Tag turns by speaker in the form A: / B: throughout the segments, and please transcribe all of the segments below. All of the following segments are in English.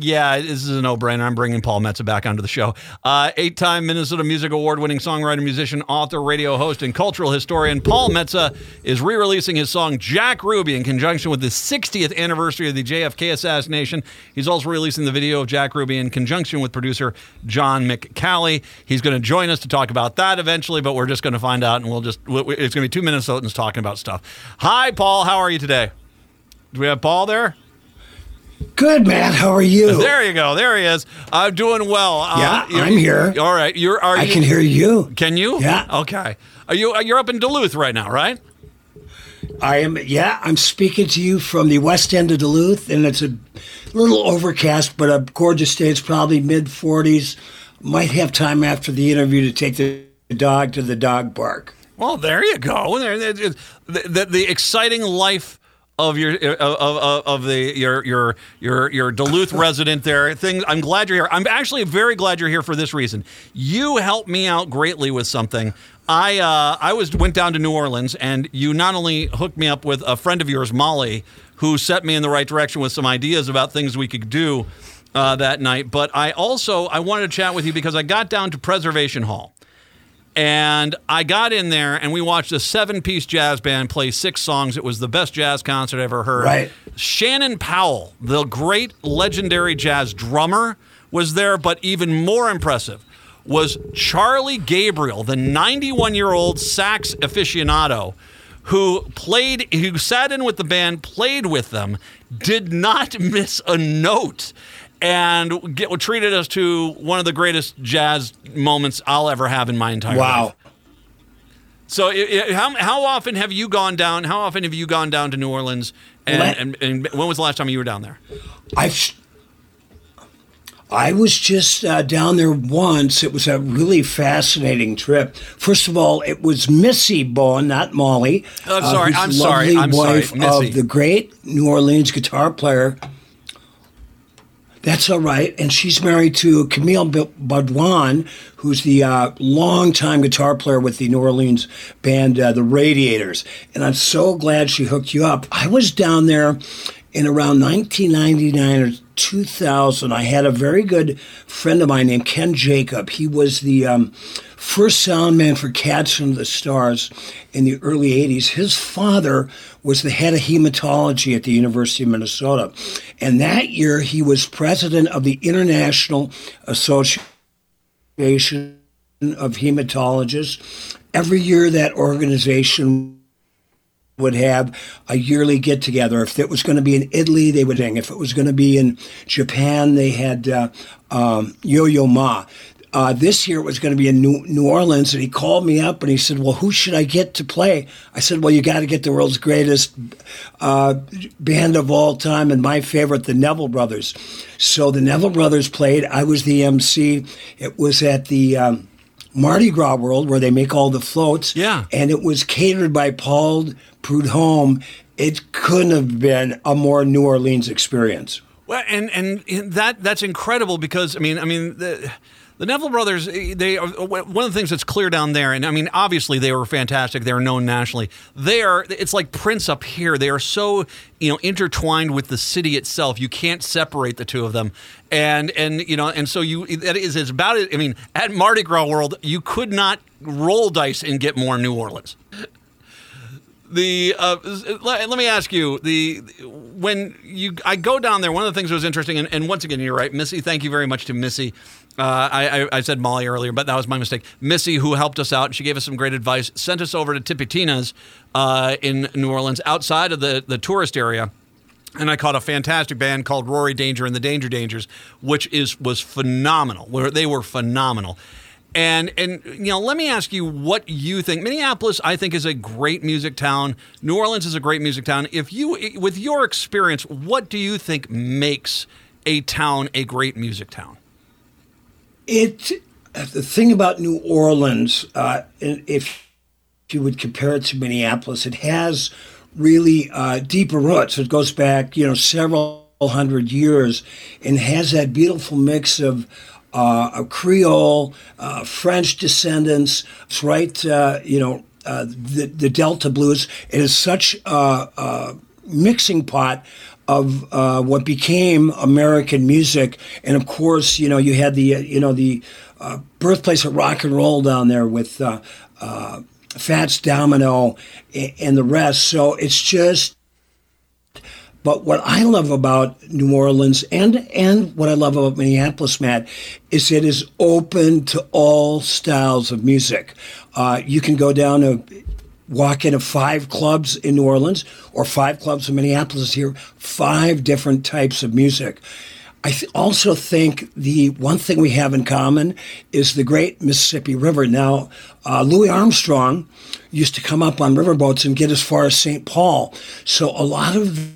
A: Yeah, this is a no-brainer. I'm bringing Paul Metsa back onto the show. Uh, eight-time Minnesota Music Award-winning songwriter, musician, author, radio host, and cultural historian Paul Metsa is re-releasing his song "Jack Ruby" in conjunction with the 60th anniversary of the JFK assassination. He's also releasing the video of Jack Ruby in conjunction with producer John McCallie. He's going to join us to talk about that eventually, but we're just going to find out, and we'll just—it's going to be two Minnesotans talking about stuff. Hi, Paul. How are you today? Do we have Paul there?
B: Good, Matt. How are you?
A: There you go. There he is. I'm doing well. Uh,
B: Yeah,
A: you're-
B: I'm here.
A: All right. You're. Are
B: I
A: you,
B: can hear you.
A: Can you?
B: Yeah.
A: Okay. Are you? You're up in Duluth right now, right?
B: I am. Yeah, I'm speaking to you from the west end of Duluth, and it's a little overcast, but a gorgeous day. It's probably mid 40s. Might have time after the interview to take the dog to the dog park.
A: Well, there you go. The, the, the exciting life of your of, of, of the your your your your Duluth resident there. Things. I'm glad you're here. I'm actually very glad you're here for this reason. You helped me out greatly with something. I uh, I was went down to New Orleans, and you not only hooked me up with a friend of yours, Molly, who set me in the right direction with some ideas about things we could do uh, that night, but I also I wanted to chat with you because I got down to Preservation Hall. And I got in there and we watched a seven piece jazz band play six songs. It was the best jazz concert I ever heard.
B: Right.
A: Shannon Powell, the great legendary jazz drummer, was there, but even more impressive was Charlie Gabriel, the 91 year old sax aficionado who played, who sat in with the band, played with them, did not miss a note and get, treated us to one of the greatest jazz moments I'll ever have in my entire
B: Wow.
A: life. Wow. So, i i how, how often have you gone down? How often have you gone down to New Orleans? And,
B: Let-
A: and, and when was the last time you were down there?
B: I've. I was just uh, down there once. It was a really fascinating trip. First of all, it was Missy Bowen, not Molly.
A: Oh, I'm sorry,
B: who's
A: I'm sorry, I'm sorry,
B: wife
A: Missy.
B: of the great New Orleans guitar player. That's all right. And she's married to Camile Baudoin, who's the uh, longtime guitar player with the New Orleans band, uh, The Radiators. And I'm so glad she hooked you up. I was down there in around 1999 or 2000. I had a very good friend of mine named Ken Jacob. He was the um, first sound man for Cats from the Stars in the early 80s. His father was the head of hematology at the University of Minnesota. And that year, he was president of the International Association of Hematologists. Every year, that organization would have a yearly get together. If it was going to be in Italy, they would sing. If it was going to be in Japan, they had uh, um, Yo Yo Ma. Uh, this year it was going to be in New, New Orleans, and he called me up and he said, "Well, who should I get to play?" I said, "Well, you got to get the world's greatest uh, band of all time, and my favorite, the Neville Brothers." So the Neville Brothers played. I was the MC. It was at the um, Mardi Gras World where they make all the floats.
A: Yeah.
B: And it was catered by Paul Prudhomme. It couldn't have been a more New Orleans experience.
A: Well, and and that that's incredible because I mean I mean the. The Neville brothers, they are one of the things that's clear down there, and I mean, obviously they were fantastic. They are known nationally. They are, it's like Prince up here. They are so, you know, intertwined with the city itself. You can't separate the two of them, and and you know, and so you that is is about it. I mean, at Mardi Gras World, you could not roll dice and get more New Orleans the uh, let, let me ask you the when you I go down there. One of the things that was interesting, and, and once again, you're right, Missy. Thank you very much to Missy. Uh, I, I, said Molly earlier, but that was my mistake. Missy, who helped us out, she gave us some great advice. Sent us over to Tipitina's uh, in New Orleans, outside of the the tourist area. And I caught a fantastic band called Rory Danger and the Danger Dangers, which is was phenomenal. Where they were phenomenal. And and you know, let me ask you what you think. Minneapolis, I think, is a great music town. New Orleans is a great music town. If you, with your experience, what do you think makes a town a great music town?
B: It the thing about New Orleans, uh, if you would compare it to Minneapolis, it has really uh, deeper roots. It goes back, you know, several hundred years, and has that beautiful mix of uh, a Creole, uh, French descendants. It's right, uh, you know, uh, the, the Delta blues. It is such a, a mixing pot of uh, what became American music. And of course, you know, you had the uh, you know the uh, birthplace of rock and roll down there with uh, uh, Fats Domino and, the rest. So it's just. But what I love about New Orleans and and what I love about Minneapolis, Matt, is it is open to all styles of music. Uh, you can go down to walk into five clubs in New Orleans or five clubs in Minneapolis here, five different types of music. I th- also think the one thing we have in common is the great Mississippi River. Now, uh, Louis Armstrong used to come up on riverboats and get as far as St. Paul. So a lot of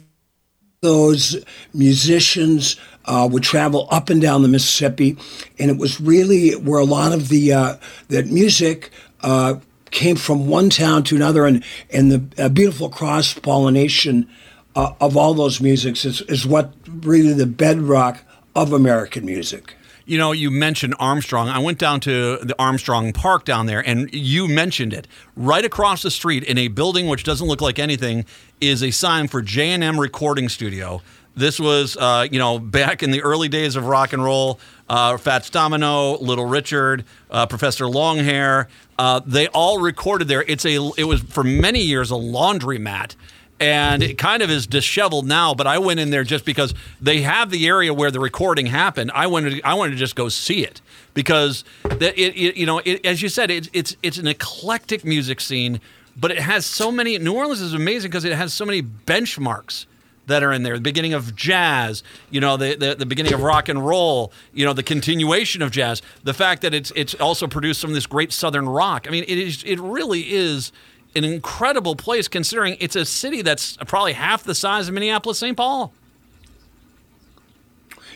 B: those musicians uh, would travel up and down the Mississippi, and it was really where a lot of the uh, that music uh, came from one town to another, and and the uh, beautiful cross pollination uh, of all those musics is, is what really the bedrock of American music.
A: You know, you mentioned Armstrong. I went down to the Armstrong Park down there, and you mentioned it. Right across the street, in a building which doesn't look like anything, is a sign for J and M Recording Studio. This was, uh, you know, back in the early days of rock and roll. Uh, Fats Domino, Little Richard, uh, Professor Longhair, uh, they all recorded there. It's a, it was for many years a laundromat and it kind of is disheveled now. But I went in there just because they have the area where the recording happened. I wanted to, I wanted to just go see it because it, it you know it, as you said it, it's it's an eclectic music scene, but it has so many. New Orleans is amazing because it has so many benchmarks that are in there. The beginning of jazz, you know, the, the, the beginning of rock and roll, you know, the continuation of jazz. The fact that it's it's also produced some of this great southern rock. I mean, it is it really is an incredible place considering it's a city that's probably half the size of Minneapolis, St. Paul.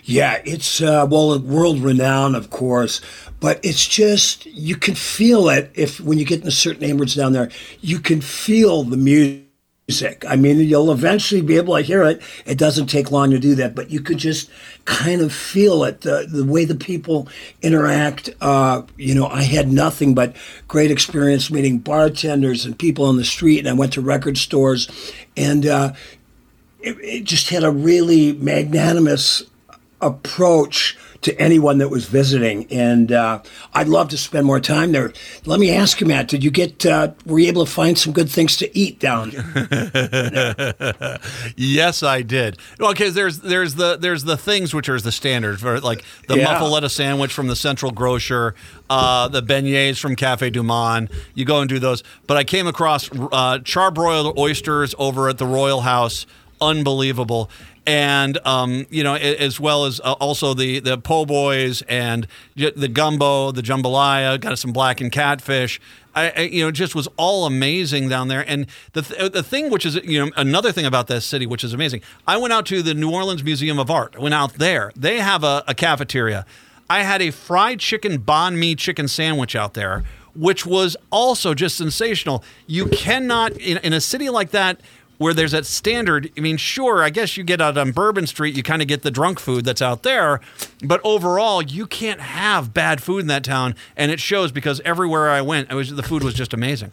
B: Yeah, it's uh, well world renowned, of course, but it's just you can feel it if when you get in certain neighborhoods down there, you can feel the music music. I mean, you'll eventually be able to hear it. It doesn't take long to do that, but you could just kind of feel it. The, the way the people interact. Uh, you know, I had nothing but great experience meeting bartenders and people on the street, and I went to record stores, and uh, it, it just had a really magnanimous approach to anyone that was visiting. And uh, I'd love to spend more time there. Let me ask you, Matt, did you get, uh, were you able to find some good things to eat down there?
A: yes, I did. Well, because there's, there's the, there's the things which are the standard for like the yeah. muffaletta sandwich from the Central Grocer, uh, the beignets from Cafe Du Monde. You go and do those. But I came across uh, charbroiled oysters over at the Royal House. Unbelievable and um, you know, as well as uh, also the the po' boys and the gumbo, the jambalaya, got some blackened catfish. I, I, you know, it just was all amazing down there. And the th- the thing, which is you know another thing about this city, which is amazing. I went out to the New Orleans Museum of Art. I went out there. They have a, a cafeteria. I had a fried chicken banh mi chicken sandwich out there, which was also just sensational. You cannot in, in a city like that where there's that standard. I mean, sure, I guess you get out on Bourbon Street, you kind of get the drunk food that's out there, but overall, you can't have bad food in that town, and it shows because everywhere I went, it was the food was just amazing.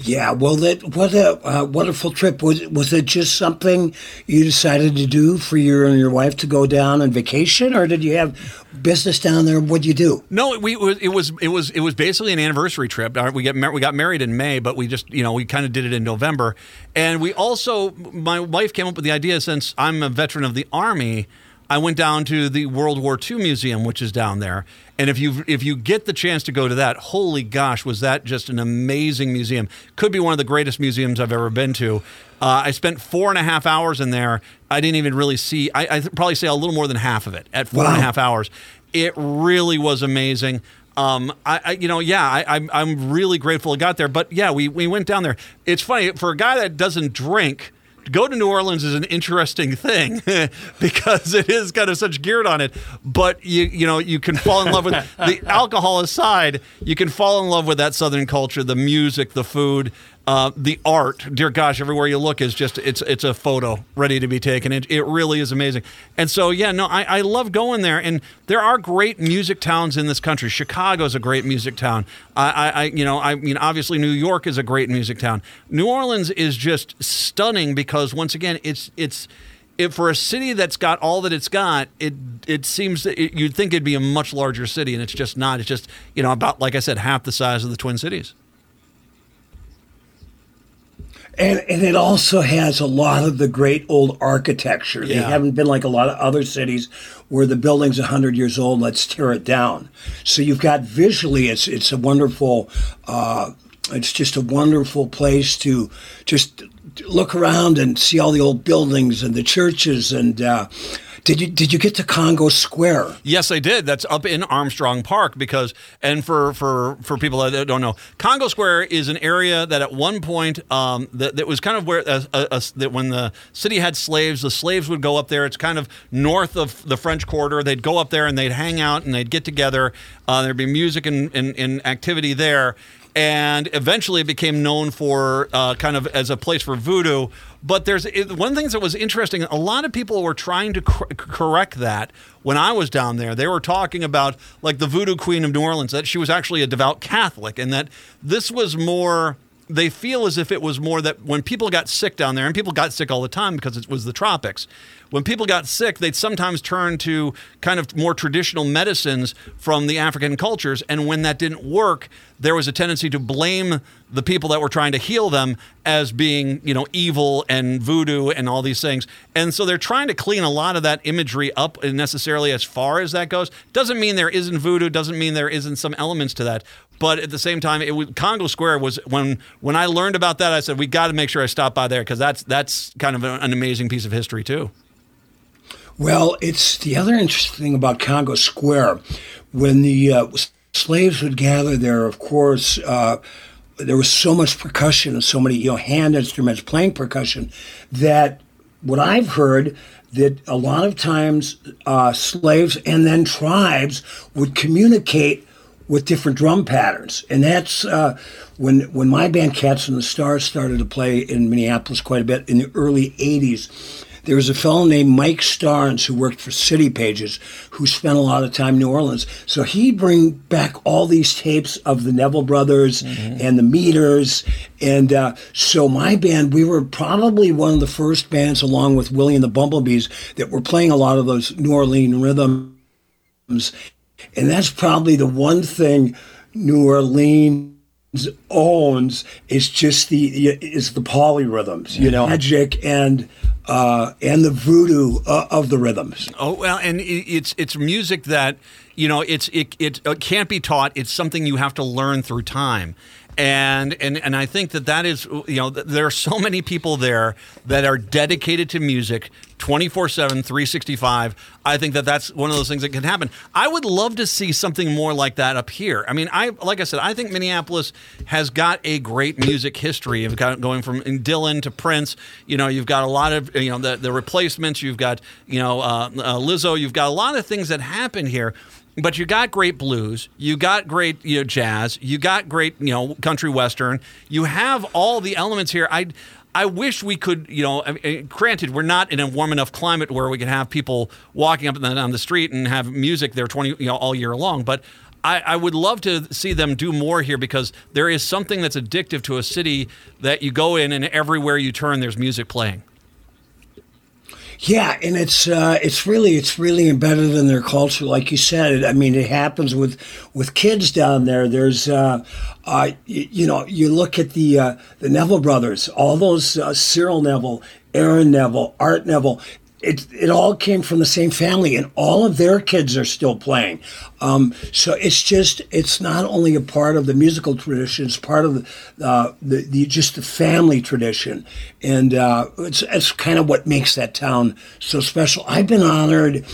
B: Yeah, well, that what a uh, wonderful trip. Was was it just something you decided to do for you and your wife to go down on vacation, or did you have business down there? What'd you do?
A: No, we it was it was it was it was basically an anniversary trip. Uh, we get we got married in May, but we just you know we kind of did it in November, and we also my wife came up with the idea since I'm a veteran of the army. I went down to the World War II Museum, which is down there, and if you if you get the chance to go to that, holy gosh, was that just an amazing museum? Could be one of the greatest museums I've ever been to. Uh, I spent four and a half hours in there. I didn't even really see. I, I probably say a little more than half of it at four wow. and a half hours. It really was amazing. Um, I, I, you know, yeah, I, I'm, I'm really grateful I got there. But yeah, we, we went down there. It's funny for a guy that doesn't drink go to New Orleans is an interesting thing because it is kind of such geared on it. But you you know you can fall in love with the alcohol aside, you can fall in love with that Southern culture, the music, the food. Uh, the art, dear gosh, everywhere you look is just it's it's a photo ready to be taken. It, it really is amazing. And so yeah, no, I, I love going there. And there are great music towns in this country. Chicago's a great music town. I, I, you know I mean obviously New York is a great music town. New Orleans is just stunning because once again it's it's it, for a city that's got all that it's got, it it seems that it, you'd think it'd be a much larger city, and it's just not. It's just you know about like I said, half the size of the Twin Cities.
B: And, and it also has a lot of the great old architecture. They haven't been like a lot of other cities where the building's 100 years old, let's tear it down. So you've got visually, it's, it's a wonderful, uh, it's just a wonderful place to just look around and see all the old buildings and the churches. And uh, did you did you get to Congo Square?
A: Yes, I did. That's up in Armstrong Park because, and for for for people that don't know, Congo Square is an area that at one point um, that, that was kind of where that when the city had slaves, the slaves would go up there. It's kind of north of the French Quarter. They'd go up there and they'd hang out and they'd get together. Uh, there'd be music and, and, and activity there. And eventually, it became known for uh, kind of as a place for voodoo. But there's it, one the things that was interesting. A lot of people were trying to cor- correct that when I was down there. They were talking about like the voodoo queen of New Orleans that she was actually a devout Catholic, and that this was more. They feel as if it was more that when people got sick down there, and people got sick all the time because it was the tropics. When people got sick, they'd sometimes turn to kind of more traditional medicines from the African cultures. And when that didn't work, there was a tendency to blame the people that were trying to heal them as being, you know, evil and voodoo and all these things. And so they're trying to clean a lot of that imagery up necessarily as far as that goes. Doesn't mean there isn't voodoo, doesn't mean there isn't some elements to that. But at the same time, it was, Congo Square was when when I learned about that, I said we got to make sure I stop by there because that's that's kind of an, amazing piece of history too.
B: Well, it's the other interesting thing about Congo Square. When the uh, slaves would gather there, of course, uh, there was so much percussion and so many you know hand instruments playing percussion that what I've heard that a lot of times uh, slaves and then tribes would communicate with different drum patterns, and that's uh, when when my band Cats and the Stars started to play in Minneapolis quite a bit in the early '80s. There was a fellow named Mike Starnes who worked for City Pages, who spent a lot of time in New Orleans. So he'd bring back all these tapes of the Neville Brothers and the Meters, and uh, so my band, we were probably one of the first bands, along with Willie and the Bumblebees, that were playing a lot of those New Orleans rhythms. And that's probably the one thing New Orleans owns is just the is the polyrhythms, you know, magic and uh, and the voodoo uh, of the rhythms.
A: Oh well, and it's it's music that you know it's it, it it can't be taught. It's something you have to learn through time. And, and and I think that that is you know there are so many people there that are dedicated to music 24/7 365 I think that that's one of those things that can happen. I would love to see something more like that up here. I mean I like I said I think Minneapolis has got a great music history of got going from Dylan to Prince. You know you've got a lot of you know the the replacements. You've got you know uh, uh, Lizzo. You've got a lot of things that happen here but you got great blues, you got great you know jazz, you got great you know country western. You have all the elements here. I I wish we could, you know, I mean, granted, we're not in a warm enough climate where we can have people walking up and down the street and have music there 20, you know, all year long. But I, I would love to see them do more here because there is something that's addictive to a city that you go in and everywhere you turn, there's music playing.
B: Yeah, and it's uh, it's really it's really embedded in their culture, like you said. I mean, it happens with with kids down there. There's, uh, uh, you, you know, you look at the uh, the Neville brothers, all those uh, Cyril Neville, Aaron Neville, Art Neville. It, it all came from the same family, and all of their kids are still playing. Um, so it's just it's not only a part of the musical tradition; it's part of the uh, the, the just the family tradition, and uh, it's it's kind of what makes that town so special. I've been honored.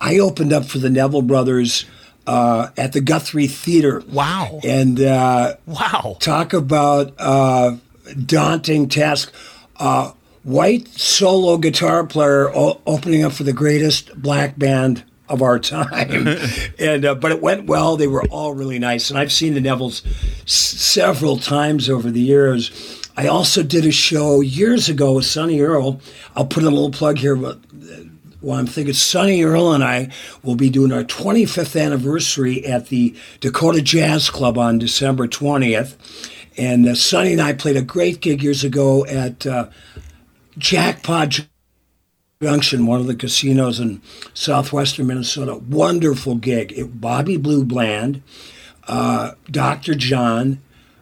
B: I opened up for the Neville Brothers uh, at the Guthrie Theater.
A: Wow.
B: And uh,
A: Wow.
B: talk about uh, daunting task. Uh, white solo guitar player o- opening up for the greatest black band of our time, and uh, but it went well. They were all really nice, and I've seen the Nevilles s- several times over the years. I also did a show years ago with Sonny Earl. I'll put in a little plug here, but well, I'm thinking Sonny Earl and I will be doing our 25th anniversary at the Dakota Jazz Club on December 20th. And uh, Sonny and I played a great gig years ago at uh, Jackpot Junction, one of the casinos in southwestern Minnesota. Wonderful gig. It, Bobby Blue Bland, uh, Dr. John,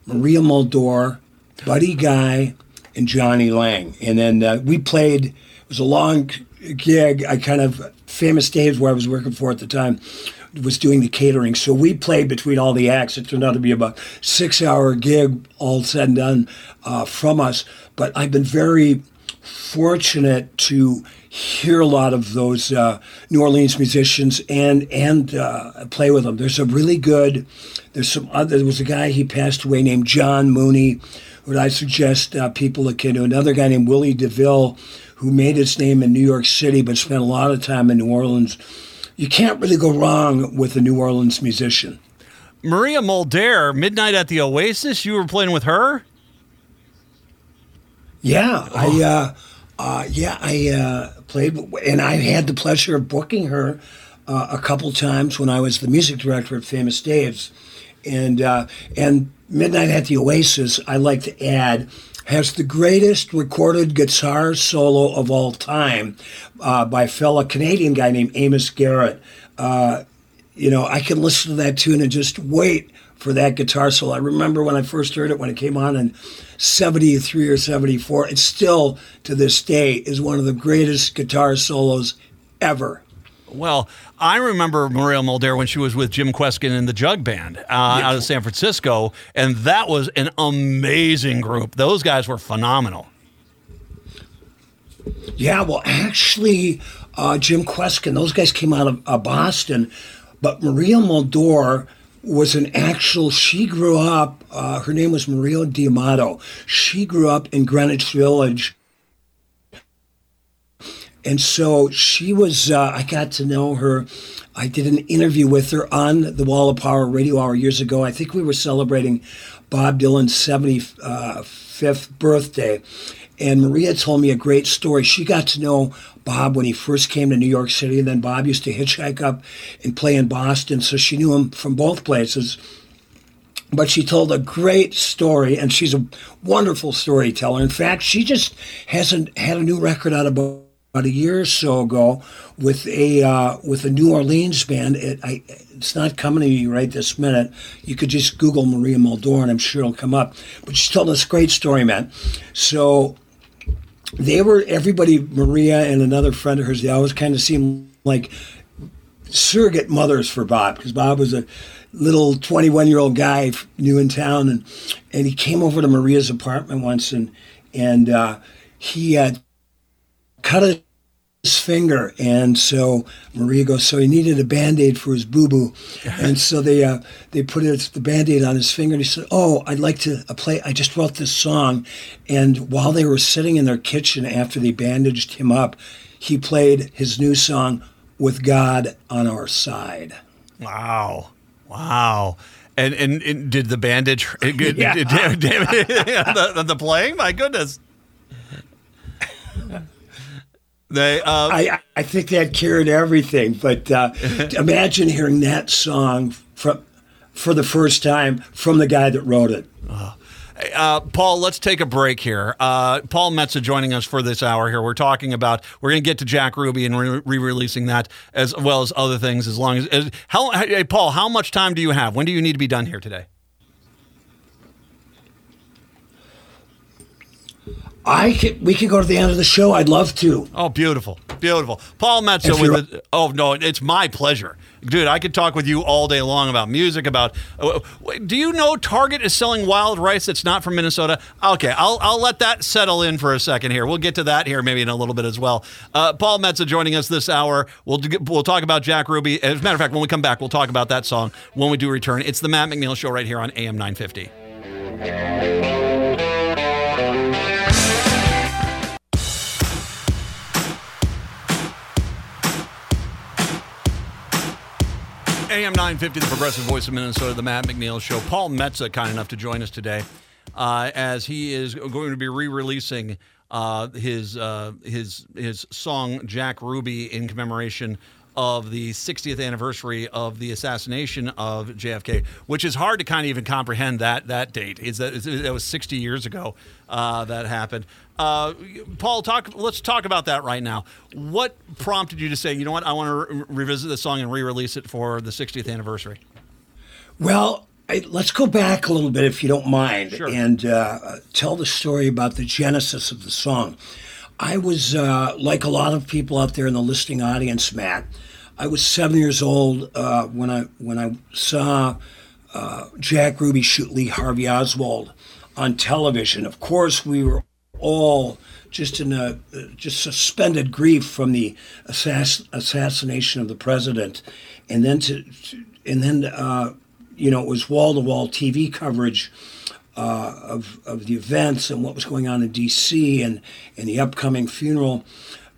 B: Maria Muldaur, Buddy Guy, and Jonny Lang. And then uh, we played, it was a long gig. I kind of, Famous Dave's where I was working for at the time, was doing the catering. So we played between all the acts. It turned out to be about six hour gig, all said and done uh, from us. But I've been very fortunate to hear a lot of those uh, New Orleans musicians and and uh, play with them. There's a really good. There's some. Other, there was a guy he passed away named John Mooney, who I suggest uh, people look into. Another guy named Willie DeVille, who made his name in New York City but spent a lot of time in New Orleans. You can't really go wrong with a New Orleans musician.
A: Maria Muldaur, Midnight at the Oasis. You were playing with her.
B: Yeah, oh. I. Uh, uh, yeah, I uh, played, and I had the pleasure of booking her uh, a couple times when I was the music director at Famous Dave's, and uh, and Midnight at the Oasis. I like to add has the greatest recorded guitar solo of all time uh, by a fellow Canadian guy named Amos Garrett. Uh, you know, I can listen to that tune and just wait for that guitar solo. I remember when I first heard it when it came on in 73 or 74. It still, to this day, is one of the greatest guitar solos ever.
A: Well, I remember Maria Muldaur when she was with Jim Kweskin in the Jug Band uh, yeah. out of San Francisco, and that was an amazing group. Those guys were phenomenal.
B: Yeah, well, actually, uh, Jim Kweskin, those guys came out of uh, Boston, but Maria Muldaur was an actual, she grew up, uh, her name was Maria D'Amato. She grew up in Greenwich Village. And so she was, uh, I got to know her. I did an interview with her on the Wall of Power radio hour years ago. I think we were celebrating Bob Dylan's 75th birthday. And Maria told me a great story. She got to know Bob when he first came to New York City, and then Bob used to hitchhike up and play in Boston, so she knew him from both places. But she told a great story, and she's a wonderful storyteller. In fact, she just hasn't had a new record out about, about a year or so ago with a uh, with a New Orleans band. It, I, it's not coming to me right this minute. You could just Google Maria Muldaur, and I'm sure it'll come up. But she told a great story, man. So they were everybody maria and another friend of hers they always kind of seemed like surrogate mothers for bob because bob was a little 21 year old guy new in town and and he came over to maria's apartment once and and uh, he had cut his finger, and so Maria goes. So he needed a band aid for his boo boo, and so they uh, they put it, the band aid on his finger. And he said, "Oh, I'd like to play. I just wrote this song." And while they were sitting in their kitchen after they bandaged him up, he played his new song, "With God on Our Side."
A: Wow! Wow! And and, and did the bandage? yeah. damn, damn, the, the playing? My goodness. They, uh,
B: I, I think that cured everything. But uh, imagine hearing that song from for the first time from the guy that wrote it.
A: Uh, Paul, let's take a break here. Uh, Paul Metsa joining us for this hour here. We're talking about we're going to get to Jack Ruby and re-releasing that as well as other things. As long as, as how, hey, Paul, how much time do you have? When do you need to be done here today?
B: I could, we could go to the end of the show. I'd love to.
A: Oh, beautiful, beautiful. Paul Metsa with the, oh no, it's my pleasure, dude. I could talk with you all day long about music. About uh, do you know Target is selling wild rice that's not from Minnesota? Okay, I'll I'll let that settle in for a second here. We'll get to that here maybe in a little bit as well. Uh, Paul Metsa joining us this hour. We'll we'll talk about Jack Ruby. As a matter of fact, when we come back, we'll talk about that song when we do return. It's the Matt McNeil Show right here on AM 950. AM 950, the progressive voice of Minnesota, the Matt McNeil Show. Paul Metsa, kind enough to join us today. uh, as he is going to be re-releasing uh, his uh, his his song Jack Ruby in commemoration of the 60th anniversary of the assassination of JFK, which is hard to kind of even comprehend that that date. Is that it was 60 years ago uh, that happened. Uh, Paul, talk. Let's talk about that right now. What prompted you to say, you know what, I want to re- revisit this song and re-release it for the 60th anniversary?
B: Well, I, let's go back a little bit, if you don't mind,
A: Sure.
B: and uh, tell the story about the genesis of the song. I was, uh, like a lot of people out there in the listening audience, Matt, I was seven years old uh, when I when I saw uh, Jack Ruby shoot Lee Harvey Oswald on television. Of course, we were all just in a just suspended grief from the assass- assassination of the president, and then to and then uh, you know it was wall to wall TV coverage uh, of of the events and what was going on in D.C. and and the upcoming funeral,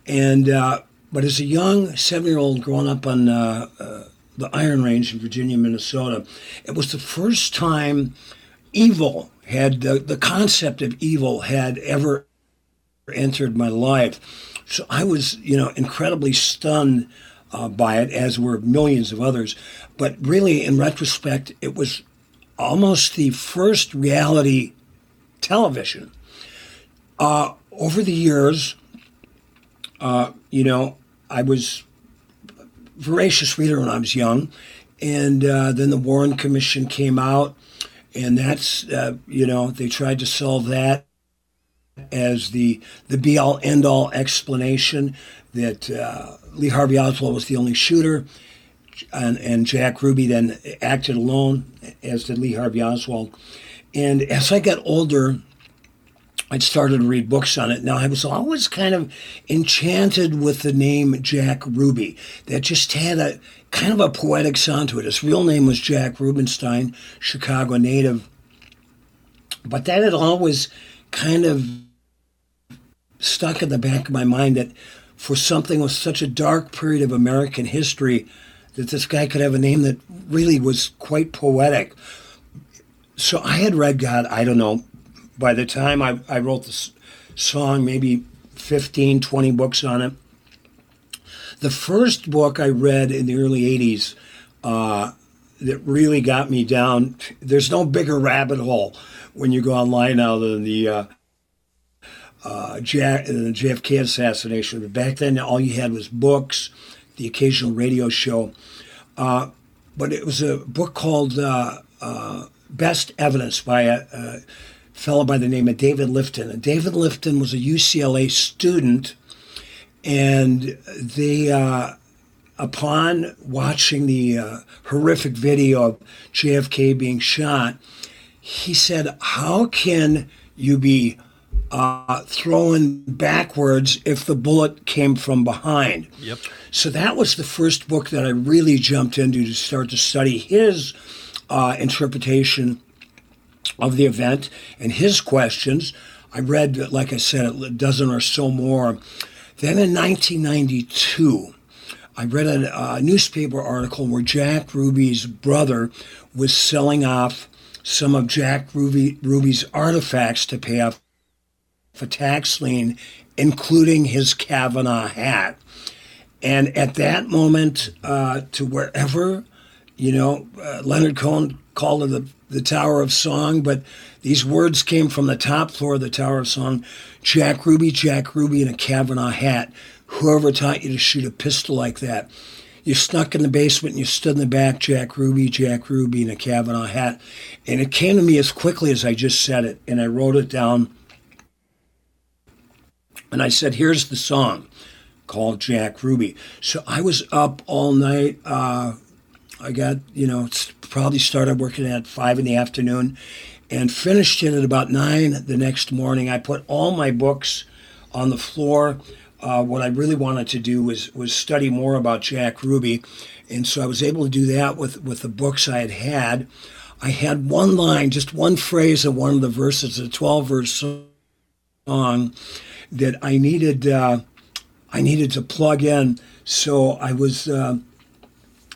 B: and uh, but as a young seven year old growing up on uh, uh, the Iron Range in Virginia, Minnesota, it was the first time evil had the, the concept of evil had ever entered my life. So I was, you know, incredibly stunned uh, by it, as were millions of others. But really, in retrospect, it was almost the first reality television. Uh, over the years, uh, you know, I was voracious reader when I was young, and uh, then the Warren Commission came out, and that's uh, you know they tried to solve that as the the be all end all explanation that uh, Lee Harvey Oswald was the only shooter, and, and Jack Ruby then acted alone, as did Lee Harvey Oswald. And as I got older, I started to read books on it. Now I was always kind of enchanted with the name Jack Ruby. That just had a kind of a poetic sound to it. His real name was Jack Rubenstein, Chicago native. But that had always kind of stuck in the back of my mind that for something with such a dark period of American history, that this guy could have a name that really was quite poetic. So I had read God, I don't know, by the time I, I wrote this song, maybe 15, 20 books on it. The first book I read in the early 80s uh, that really got me down, there's no bigger rabbit hole when you go online now than the uh, uh, Jack, the JFK assassination. But back then, all you had was books, the occasional radio show. Uh, but it was a book called uh, uh, Best Evidence by a, a fellow by the name of David Lifton. And David Lifton was a UCLA student, and they, uh, upon watching the uh, horrific video of JFK being shot, he said, How can you be uh, thrown backwards if the bullet came from behind?
A: Yep.
B: So that was the first book that I really jumped into to start to study his uh, interpretation of the event and his questions. I read, like I said, a dozen or so more. Then in 1992, I read a, a newspaper article where Jack Ruby's brother was selling off some of Jack Ruby, Ruby's artifacts to pay off a tax lien, including his Cavanagh hat. And at that moment, uh, to wherever, you know, uh, Leonard Cohen called it the, the Tower of Song, but these words came from the top floor of the Tower of Song Jack Ruby, Jack Ruby in a Cavanagh hat. Whoever taught you to shoot a pistol like that? You snuck in the basement and you stood in the back, Jack Ruby, Jack Ruby in a Cavanagh hat. And it came to me as quickly as I just said it, and I wrote it down. And I said, here's the song called Jack Ruby. So I was up all night. Uh, I got, you know, probably started working at five in the afternoon and finished it at about nine the next morning. I put all my books on the floor. Uh, what I really wanted to do was was study more about Jack Ruby, and so I was able to do that with with the books I had had. I had one line, just one phrase of one of the verses, a twelve verse song, that I needed. Uh, I needed to plug in, so I was uh,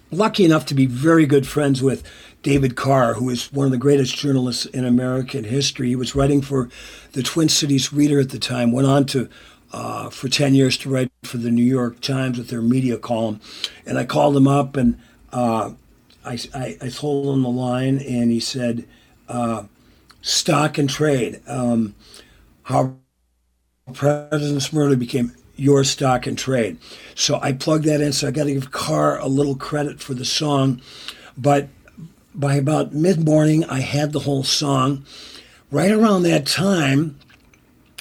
B: lucky enough to be very good friends with David Carr, who is one of the greatest journalists in American history. He was writing for the Twin Cities Reader at the time, went on to uh, for 10 years to write for the New York Times with their media column. And I called him up and uh, I, I, I, told him the line, and he said, uh, stock and trade. Um, how President Smurley became your stock and trade. So I plugged that in. So I got to give Carr a little credit for the song. But by about mid morning, I had the whole song. Right around that time,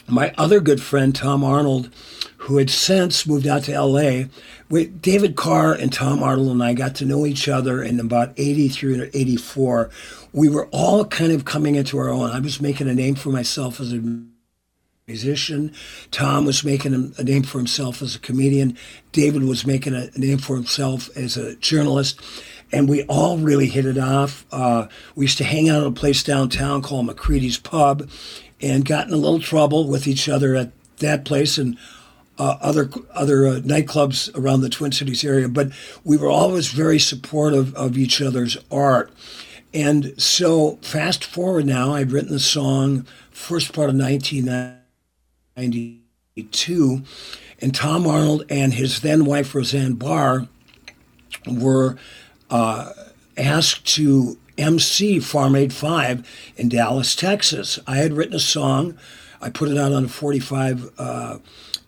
B: my other good friend, Tom Arnold, who had since moved out to LA, with David Carr and Tom Arnold and I got to know each other in about 83 or 84. We were all kind of coming into our own. I was making a name for myself as a musician. Tom was making a name for himself as a comedian. David was making a name for himself as a journalist. And we all really hit it off. Uh, we used to hang out at a place downtown called McCready's Pub and got in a little trouble with each other at that place and uh, other other uh, nightclubs around the Twin Cities area. But we were always very supportive of each other's art. And so, fast forward now, I'd written the song first part of 1990. 1992. And Tom Arnold and his then wife, Roseanne Barr, were uh, asked to MC Farm Aid 5 in Dallas, Texas. I had written a song. I put it out on a 45, uh,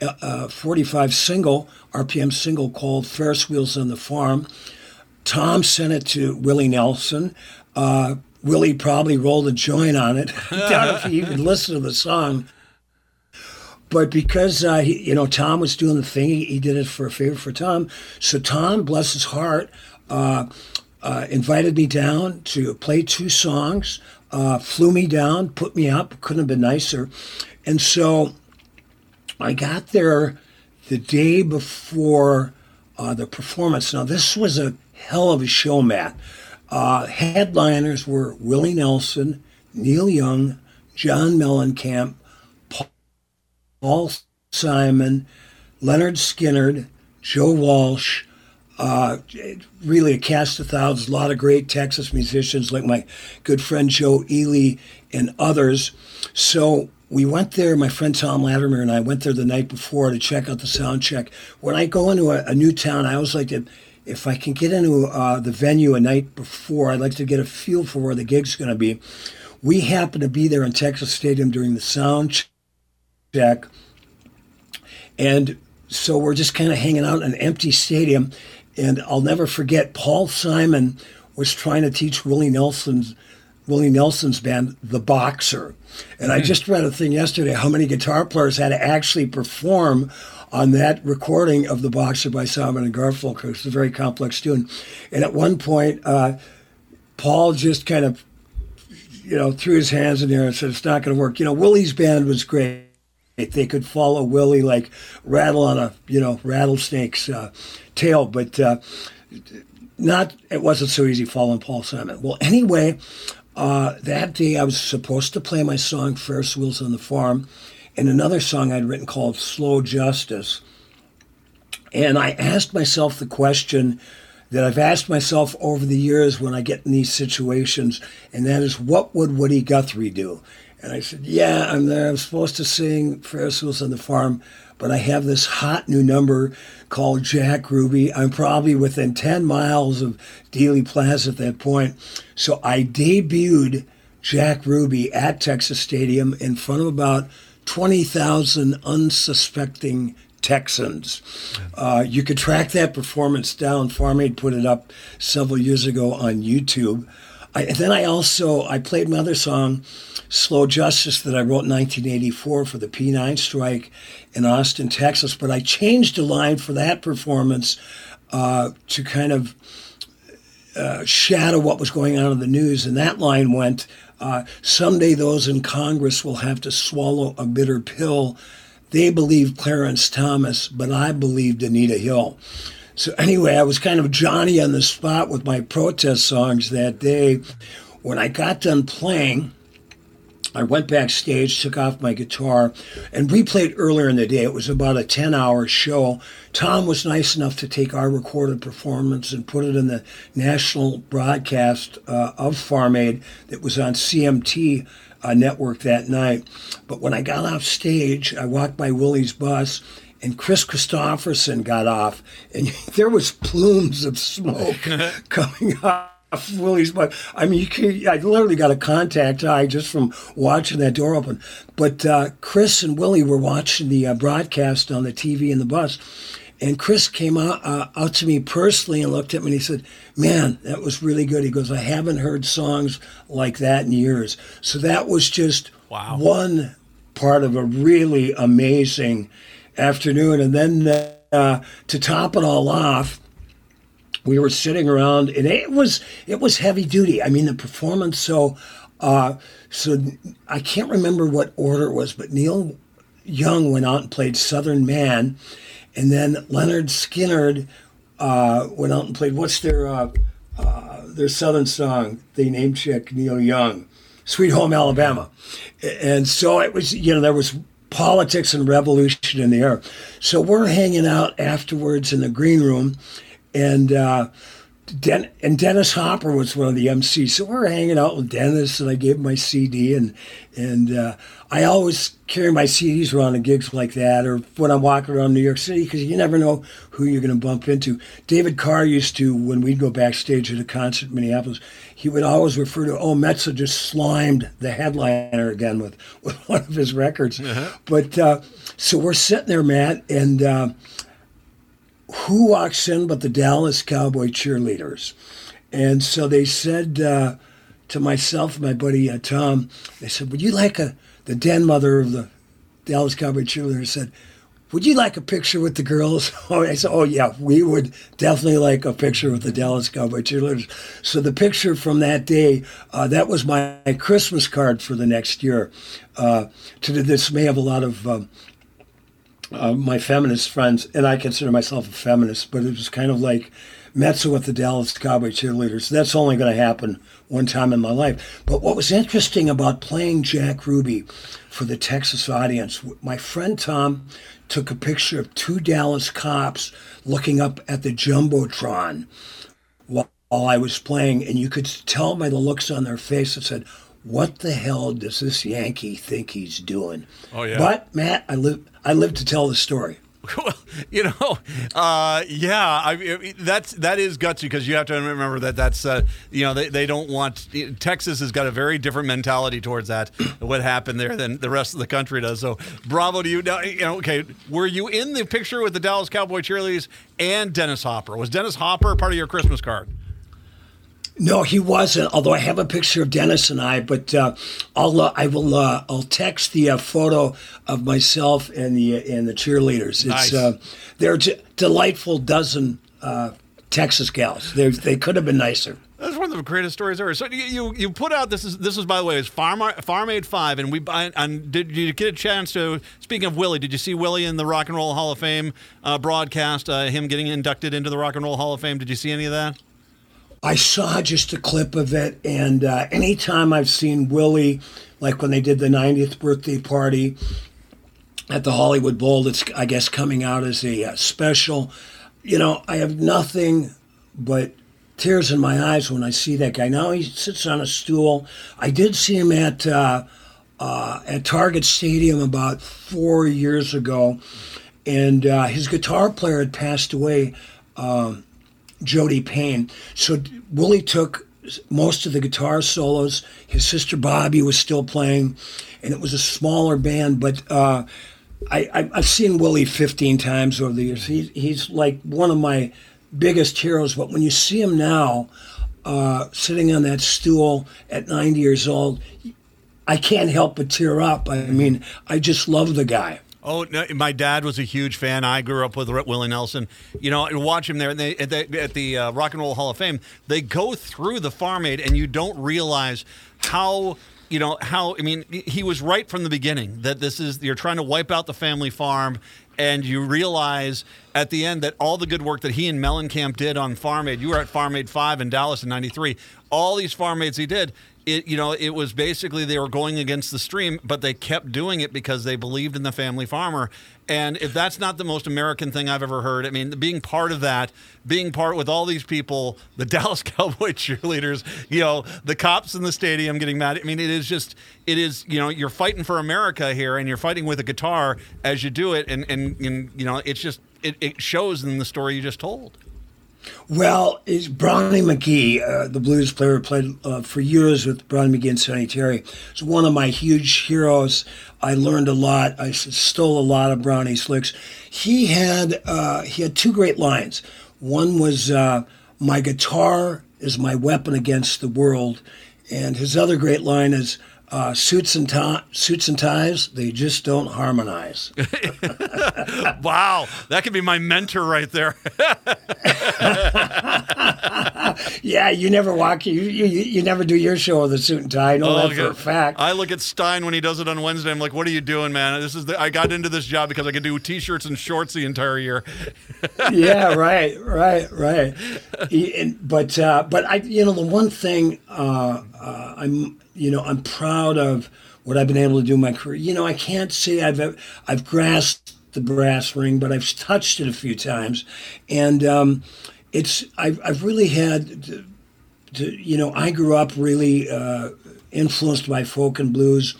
B: uh, 45 single, RPM single called Ferris Wheels on the Farm. Tom sent it to Willie Nelson. Uh, Willie probably rolled a joint on it. I doubt if he even listened to the song. But because uh, he, you know Tom was doing the thing, he, he, did it for a favor for Tom. So Tom, bless his heart, uh, uh, invited me down to play two songs. Uh, flew me down, put me up. Couldn't have been nicer. And so I got there the day before uh, the performance. Now this was a hell of a show, Matt. Uh, headliners were Willie Nelson, Neil Young, John Mellencamp, Paul Simon, Lynyrd Skynyrd, Joe Walsh, uh, really a cast of thousands, a lot of great Texas musicians like my good friend Joe Ely and others. So we went there, my friend Tom Latimer and I went there the night before to check out the sound check. When I go into a, a new town, I always like to, if I can get into uh, the venue a night before, I'd like to get a feel for where the gig's going to be. We happened to be there in Texas Stadium during the sound check. And so we're just kind of hanging out in an empty stadium. And I'll never forget, Paul Simon was trying to teach Willie Nelson's Willie Nelson's band, The Boxer. And I hmm. just read a thing yesterday how many guitar players had to actually perform on that recording of The Boxer by Simon and Garfunkel. It's a very complex tune. And at one point, uh, Paul just kind of, you know, threw his hands in the air and said, it's not going to work. You know, Willie's band was great they could follow Willie like rattle on a you know rattlesnake's uh, tail, but uh, not it wasn't so easy following Paul Simon. Well, anyway, uh, that day I was supposed to play my song Ferris Wheels on the Farm, and another song I'd written called Slow Justice, and I asked myself the question that I've asked myself over the years when I get in these situations, and that is, what would Woody Guthrie do? And I said, Yeah, I'm there. I'm supposed to sing Ferris Wheels on the Farm, but I have this hot new number called Jack Ruby. I'm probably within 10 miles of Dealey Plaza at that point. So I debuted Jack Ruby at Texas Stadium in front of about 20,000 unsuspecting Texans. Uh, you could track that performance down. Farm Aid put it up several years ago on YouTube. I, then I also I played my other song, "Slow Justice," that I wrote in 1984 for the P9 strike in Austin, Texas. But I changed a line for that performance uh, to kind of uh, shadow what was going on in the news, and that line went. Uh, someday those in Congress will have to swallow a bitter pill. They believe Clarence Thomas, but I believed Anita Hill. So anyway, I was kind of Johnny on the spot with my protest songs that day. When I got done playing, I went backstage, took off my guitar, and we played earlier in the day. It was about a 10 hour show. Tom was nice enough to take our recorded performance and put it in the national broadcast uh, of Farm Aid that was on CMT uh, network that night. But when I got off stage, I walked by Willie's bus and Kris Kristofferson got off, and there was plumes of smoke coming off Willie's butt. I mean, you can, I literally got a contact eye just from watching that door open. But uh, Kris and Willie were watching the uh, broadcast on the TV in the bus, and Kris came out, uh, out to me personally and looked at me and he said, "Man, that was really good." He goes, "I haven't heard songs like that in years." So that was just
A: wow.
B: one part of a really amazing afternoon, and then uh, to top it all off we were sitting around and it was it was heavy duty. I mean the performance so uh, so i can't remember what order it was but neil young went out and played southern man. And then Lynyrd Skynyrd uh, went out and played what's their uh, uh their southern song? They named check neil young sweet home alabama. And so it was you know there was politics and revolution in the air so we're hanging out afterwards in the green room and uh, Den- and Dennis Hopper was one of the MCs. So we're hanging out with Dennis, and I gave him my CD, and and uh, I always carry my CDs around in gigs like that, or when I'm walking around New York City, because you never know who you're going to bump into. David Carr used to, when we'd go backstage at a concert in Minneapolis, he would always refer to, "Oh, Metsa just slimed the headliner again with with one of his records." Uh-huh. But uh, so we're sitting there, Matt, and uh, who walks in but the Dallas Cowboy cheerleaders? And so they said uh, to myself and my buddy uh, Tom, they said, Would you like a, the den mother of the Dallas Cowboy cheerleaders said, Would you like a picture with the girls? Oh, I said, Oh, yeah, we would definitely like a picture with the Dallas Cowboy cheerleaders. So the picture from that day, uh, that was my Christmas card for the next year. Uh, to the dismay of a lot of um, uh, my feminist friends, and I consider myself a feminist, but it was kind of like Metsa with the Dallas Cowboy cheerleaders. That's only going to happen one time in my life. But what was interesting about playing Jack Ruby for the Texas audience, my friend Tom took a picture of two Dallas cops looking up at the Jumbotron while I was playing, and you could tell by the looks on their face that said, what the hell does this Yankee think he's doing?
A: Oh yeah.
B: But Matt, I live I live to tell the story.
A: Well, you know, uh, yeah, I, that's that is gutsy because you have to remember that that's uh, you know they, they don't want Texas has got a very different mentality towards that what happened there than the rest of the country does. So bravo to you. Now, you know, okay, were you in the picture with the Dallas Cowboy cheerleaders and Dennis Hopper? Was Dennis Hopper part of your Christmas card?
B: No, he wasn't. Although I have a picture of Dennis and I, but uh, I'll uh, I will uh, I'll text the uh, photo of myself and the uh, and the cheerleaders. It's
A: nice.
B: Uh, they're a delightful dozen Texas gals. They they could have been nicer.
A: That's one of the greatest stories ever. So you you put out this is this is by the way is Farm Farm Aid Five, and we and did you get a chance to? Speaking of Willie, did you see Willie in the Rock and Roll Hall of Fame broadcast? him getting inducted into the Rock and Roll Hall of Fame. Did you see any of that?
B: I saw just a clip of it, and uh, anytime I've seen Willie, like when they did the 90th birthday party at the Hollywood Bowl, that's I guess coming out as a uh, special. You know, I have nothing but tears in my eyes when I see that guy. Now he sits on a stool. I did see him at uh, uh at Target Stadium about four years ago, and uh, his guitar player had passed away. Um, Jody Payne. So Willie took most of the guitar solos. His sister Bobbie was still playing, and it was a smaller band. But uh, I, have seen Willie 15 times over the years. He, he's like one of my biggest heroes. But when you see him now, uh, sitting on that stool at 90 years old, I can't help but tear up. I mean, I just love the guy.
A: Oh, no, my dad was a huge fan. I grew up with Willie Nelson. You know, and watch him there. They, at the, at the uh, Rock and Roll Hall of Fame, they go through the Farm Aid, and you don't realize how you know how I mean he was right from the beginning that this is you're trying to wipe out the family farm and you realize at the end that all the good work that he and Mellencamp did on Farm Aid, you were at Farm Aid 5 in Dallas in 93, all these Farm Aids he did, it you know it was basically they were going against the stream but they kept doing it because they believed in the family farmer. And if that's not the most american thing i've ever heard i mean being part of that being part with all these people the dallas cowboy cheerleaders you know the cops in the stadium getting mad. I mean it is just it is you know you're fighting for america here and you're fighting with a guitar as you do it. And and, and you know it's just it, it shows in the story you just told
B: well, it's Brownie McGhee, uh, the blues player, played uh, for years with Brownie McGhee and Sonny Terry. It's one of my huge heroes. I learned a lot. I stole a lot of Brownie's licks. He had uh, he had two great lines. One was uh, "My guitar is my weapon against the world," and his other great line is uh, suits and tie, suits and ties, they just don't harmonize.
A: wow, that could be my mentor right there.
B: yeah, you never walk. You, you you never do your show with a suit and tie. I know oh, that for a fact.
A: I look at Stein when he does it on Wednesday. I'm like, what are you doing, man? This is the, I got into this job because I can do t-shirts and shorts the entire year.
B: yeah, right, right, right. but uh, but I, you know, the one thing uh, uh, I'm you know, I'm proud of what I've been able to do in my career. You know, I can't say I've I've grasped the brass ring, but I've touched it a few times, and um, it's I've I've really had. To, to, you know, I grew up really uh, influenced by folk and blues.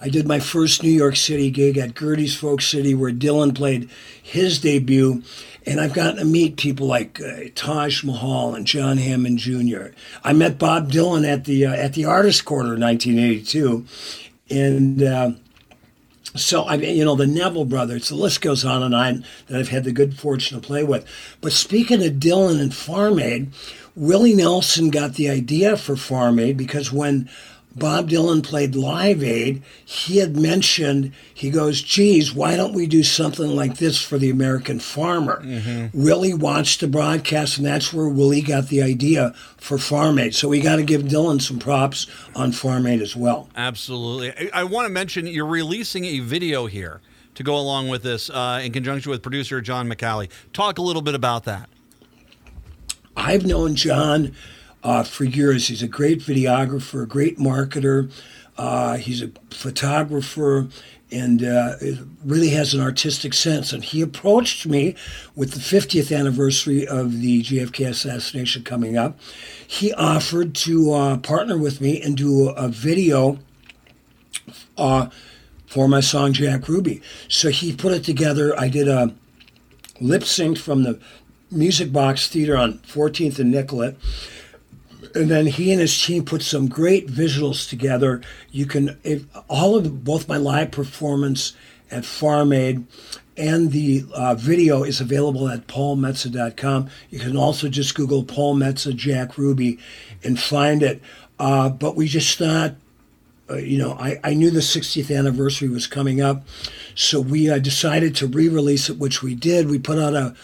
B: I did my first New York City gig at Gerde's Folk City, where Dylan played his debut, and I've gotten to meet people like uh, Taj Mahal and John Hammond Jr. I met Bob Dylan at the uh, at the Artist Quarter in 1982, and uh, so I you know the Neville brothers. The list goes on and on that I've had the good fortune to play with. But speaking of Dylan and Farm Aid, Willie Nelson got the idea for Farm Aid because when Bob Dylan played Live Aid, he had mentioned, he goes, geez, why don't we do something like this for the American farmer? Mm-hmm. Willie watched the broadcast, and that's where Willie got the idea for Farm Aid. So we got to give Dylan some props on Farm Aid as well.
A: Absolutely. I, I want to mention you're releasing a video here to go along with this uh, in conjunction with producer John McCallie. Talk a little bit about that.
B: I've known John uh, for years. He's a great videographer, a great marketer. Uh, he's a photographer and uh, really has an artistic sense. And he approached me with the 50th anniversary of the JFK assassination coming up. He offered to uh, partner with me and do a, video uh, for my song Jack Ruby. So he put it together. I did a lip sync from the Music Box Theater on 14th and Nicollet and then he and his team put some great visuals together. You can if, all of both my live performance at Farm Aid and the uh, video is available at paulmetsa.com. You can also just Google Paul Metsa Jack Ruby and find it. Uh, but we just thought, uh, you know, I, I knew the 60th anniversary was coming up, so we uh, decided to re-release it, which we did. We put out a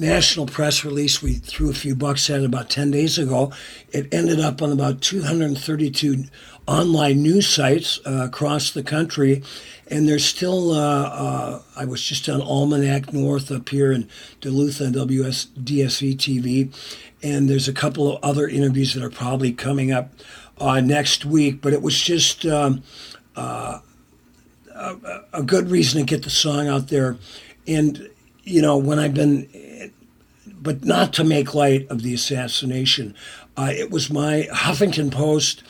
B: national press release we threw a few bucks at it about 10 days ago. It ended up on about 232 online news sites uh, across the country. And there's still, uh, uh, I was just on Almanac North up here in Duluth on WSDSV TV. And there's a couple of other interviews that are probably coming up uh, next week. But it was just um, uh, a, a good reason to get the song out there. And, you know, when I've been but not to make light of the assassination. Uh, it was my Huffington Post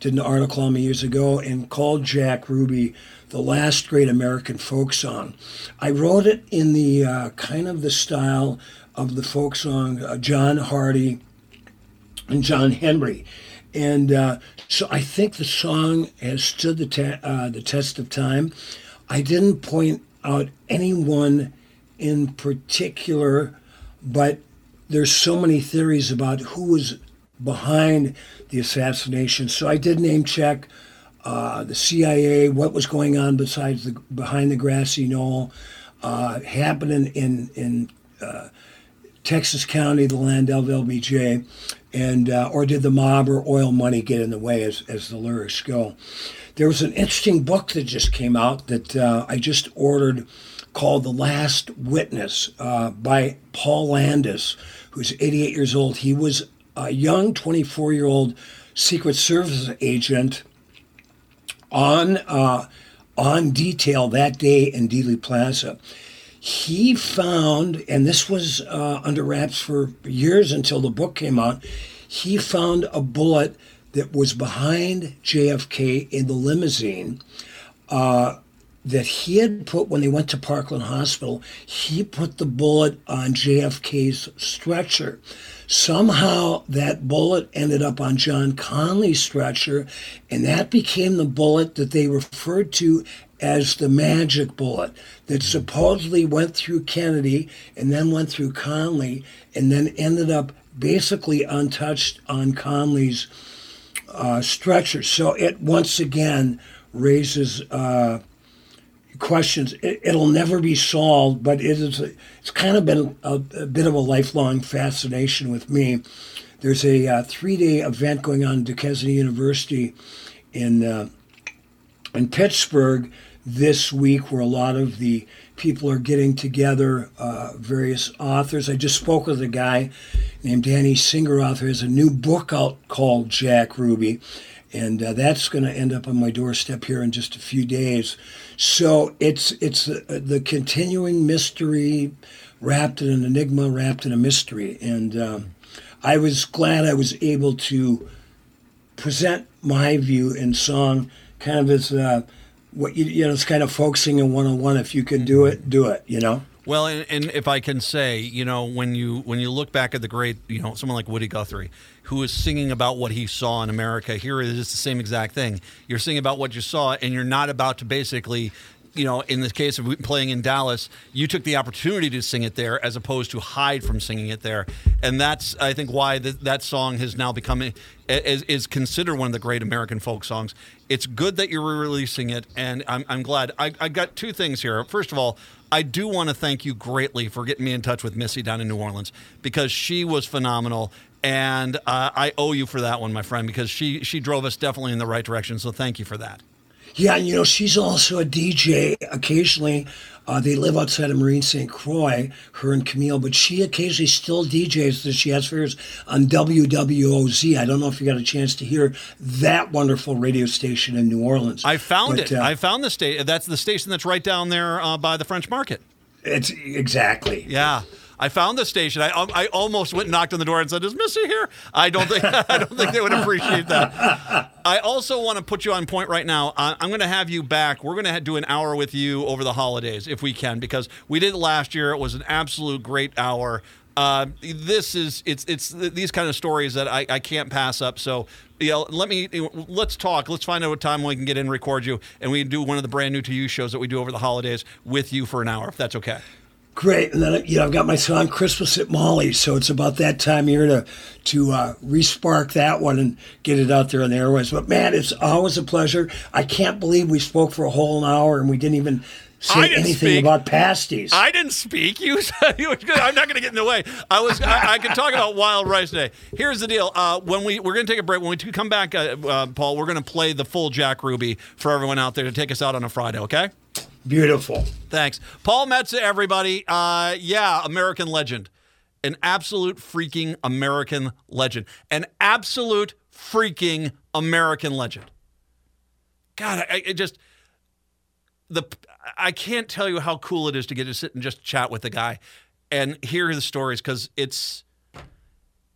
B: did an article on me years ago and called Jack Ruby the last great American folk song. I wrote it in the uh, kind of the style of the folk song uh, John Hardy and John Henry. And uh, so I think the song has stood the, te- uh, the test of time. I didn't point out anyone in particular but there's so many theories about who was behind the assassination. So I did name check uh, the CIA, what was going on besides the behind the grassy knoll, uh, happening in in uh, Texas County, the land of LBJ, and uh, or did the mob or oil money get in the way, as as the lyrics go. There was an interesting book that just came out that uh, I just ordered called The Last Witness uh, by Paul Landis, who's 88 years old. He was a young 24 year old Secret Service agent on, uh, on detail that day in Dealey Plaza. He found, and this was uh, under wraps for years until the book came out, he found a bullet that was behind JFK in the limousine. Uh, that he had put when they went to Parkland Hospital, he put the bullet on JFK's stretcher. Somehow that bullet ended up on John Connolly's stretcher, and that became the bullet that they referred to as the magic bullet that supposedly went through Kennedy and then went through Connolly and then ended up basically untouched on Connolly's uh, stretcher. So it once again raises. Uh, questions. It, will never be solved, but it is. A, it's kind of been a, a, bit of a lifelong fascination with me. There's a uh, three-day event going on at Duquesne University in uh, in Pittsburgh this week, where a lot of the people are getting together. Uh, various authors. I just spoke with a guy named Danny Singer. Author has a new book out called Jack Ruby and uh, that's going to end up on my doorstep here in just a few days. So it's it's the, the continuing mystery, wrapped in an enigma, wrapped in a mystery, and um, I was glad I was able to present my view in song, kind of as uh, what you, you know, it's kind of focusing in one on one. If you can do it, do it. You know.
A: Well, and, and, if I can say, you know, when you when you look back at the great, you know, someone like Woody Guthrie, who is singing about what he saw in America, here it is the same exact thing. You're singing about what you saw, and you're not about to basically you know, in the case of playing in Dallas, you took the opportunity to sing it there as opposed to hide from singing it there, and that's I think why the, that song has now become is, is considered one of the great American folk songs. It's good that you're releasing it, and I'm, I'm glad. I, I got two things here. First of all, I do want to thank you greatly for getting me in touch with Missy down in New Orleans because she was phenomenal. And uh, I owe you for that one, my friend, because she, she drove us definitely in the right direction. So thank you for that.
B: Yeah, you know, she's also a DJ. Occasionally, uh, they live outside of Marine St. Croix, her and Camile, but she occasionally still DJs that she has for fairs on WWOZ. I don't know if you got a chance to hear that wonderful radio station in New Orleans.
A: I found but, it. Uh, I found the station. That's the station that's right down there uh, by the French Market.
B: It's exactly.
A: Yeah. I found the station. I, I almost went and knocked on the door and said, "Is Missy here?" I don't think I don't think they would appreciate that. I also want to put you on point right now. I'm going to have you back. We're going to do an hour with you over the holidays if we can, because we did it last year. It was an absolute great hour. Uh, this is it's it's these kind of stories that I, I can't pass up. So yeah, let me let's talk. Let's find out what time we can get in, and record you, and we can do one of the brand new to you shows that we do over the holidays with you for an hour, if that's okay.
B: Great, and then you know I've got my song "Christmas at Molly's," so it's about that time of year to to uh, respark that one and get it out there on the airways. But man, it's always a pleasure. I can't believe we spoke for a whole hour and we didn't even say anything speak. about pasties.
A: I didn't speak. You said you were good. I'm not going to get in the way. I was. I, I can talk about wild rice day. Here's the deal. Uh, when we we're going to take a break. When we come back, uh, uh, Paul, we're going to play the full Jack Ruby for everyone out there to take us out on a Friday. Okay.
B: Beautiful.
A: Thanks. Paul Metsa, everybody. Uh, yeah, American legend. An absolute freaking American legend. An absolute freaking American legend. God, I, I just the I can't tell you how cool it is to get to sit and just chat with the guy and hear the stories because it's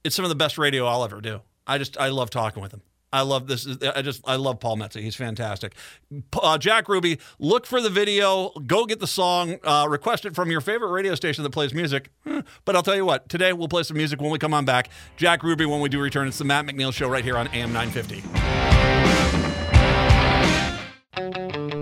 A: it's some of the best radio I'll ever do. I just I love talking with him. I love this. I just I love Paul Metsa. He's fantastic. Uh, Jack Ruby, look for the video. Go get the song. Uh, request it from your favorite radio station that plays music. But I'll tell you what. Today we'll play some music when we come on back. Jack Ruby when we do return. It's the Matt McNeil Show right here on AM 950.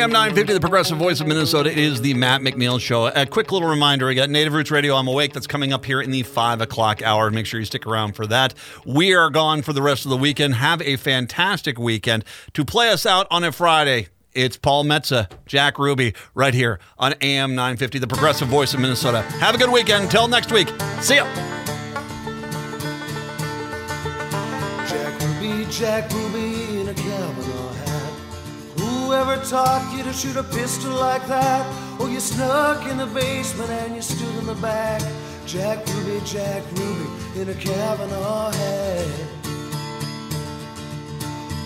A: AM 950, the progressive voice of Minnesota, is the Matt McNeil Show. A quick little reminder I got Native Roots Radio I'm Awake that's coming up here in the 5 o'clock hour. Make sure you stick around for that. We are gone for the rest of the weekend. Have a fantastic weekend. To play us out on a Friday, it's Paul Metsa, Jack Ruby, right here on AM 950, the progressive voice of Minnesota. Have a good weekend. Until next week. See ya. Jack Ruby, Jack Ruby in a cabin Whoever taught you to shoot a pistol like that?
C: Oh, you snuck in the basement and you stood in the back. Jack Ruby, Jack Ruby in a Cavanagh hat.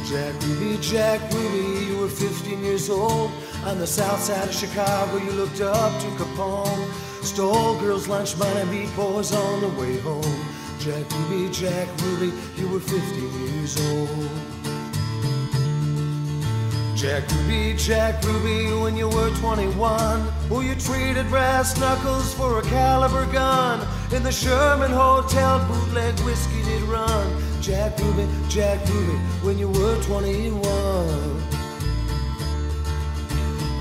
C: Jack Ruby, Jack Ruby, you were 15 years old. On the south side of Chicago, you looked up to Capone. Stole girls' lunch money beat boys on the way home. Jack Ruby, Jack Ruby, you were 15 years old. Jack Ruby, Jack Ruby, when you were 21, oh, you traded brass knuckles for a caliber gun. In the Sherman Hotel, bootleg whiskey did run. Jack Ruby, Jack Ruby, when you were 21.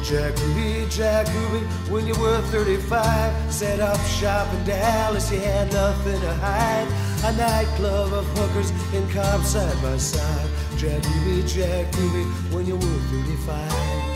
C: Jack Ruby, Jack Ruby, when you were 35, set up shop in Dallas, you had nothing to hide. A nightclub of hookers and cops side by side. Jack Ruby, Jack Ruby, when you were 35.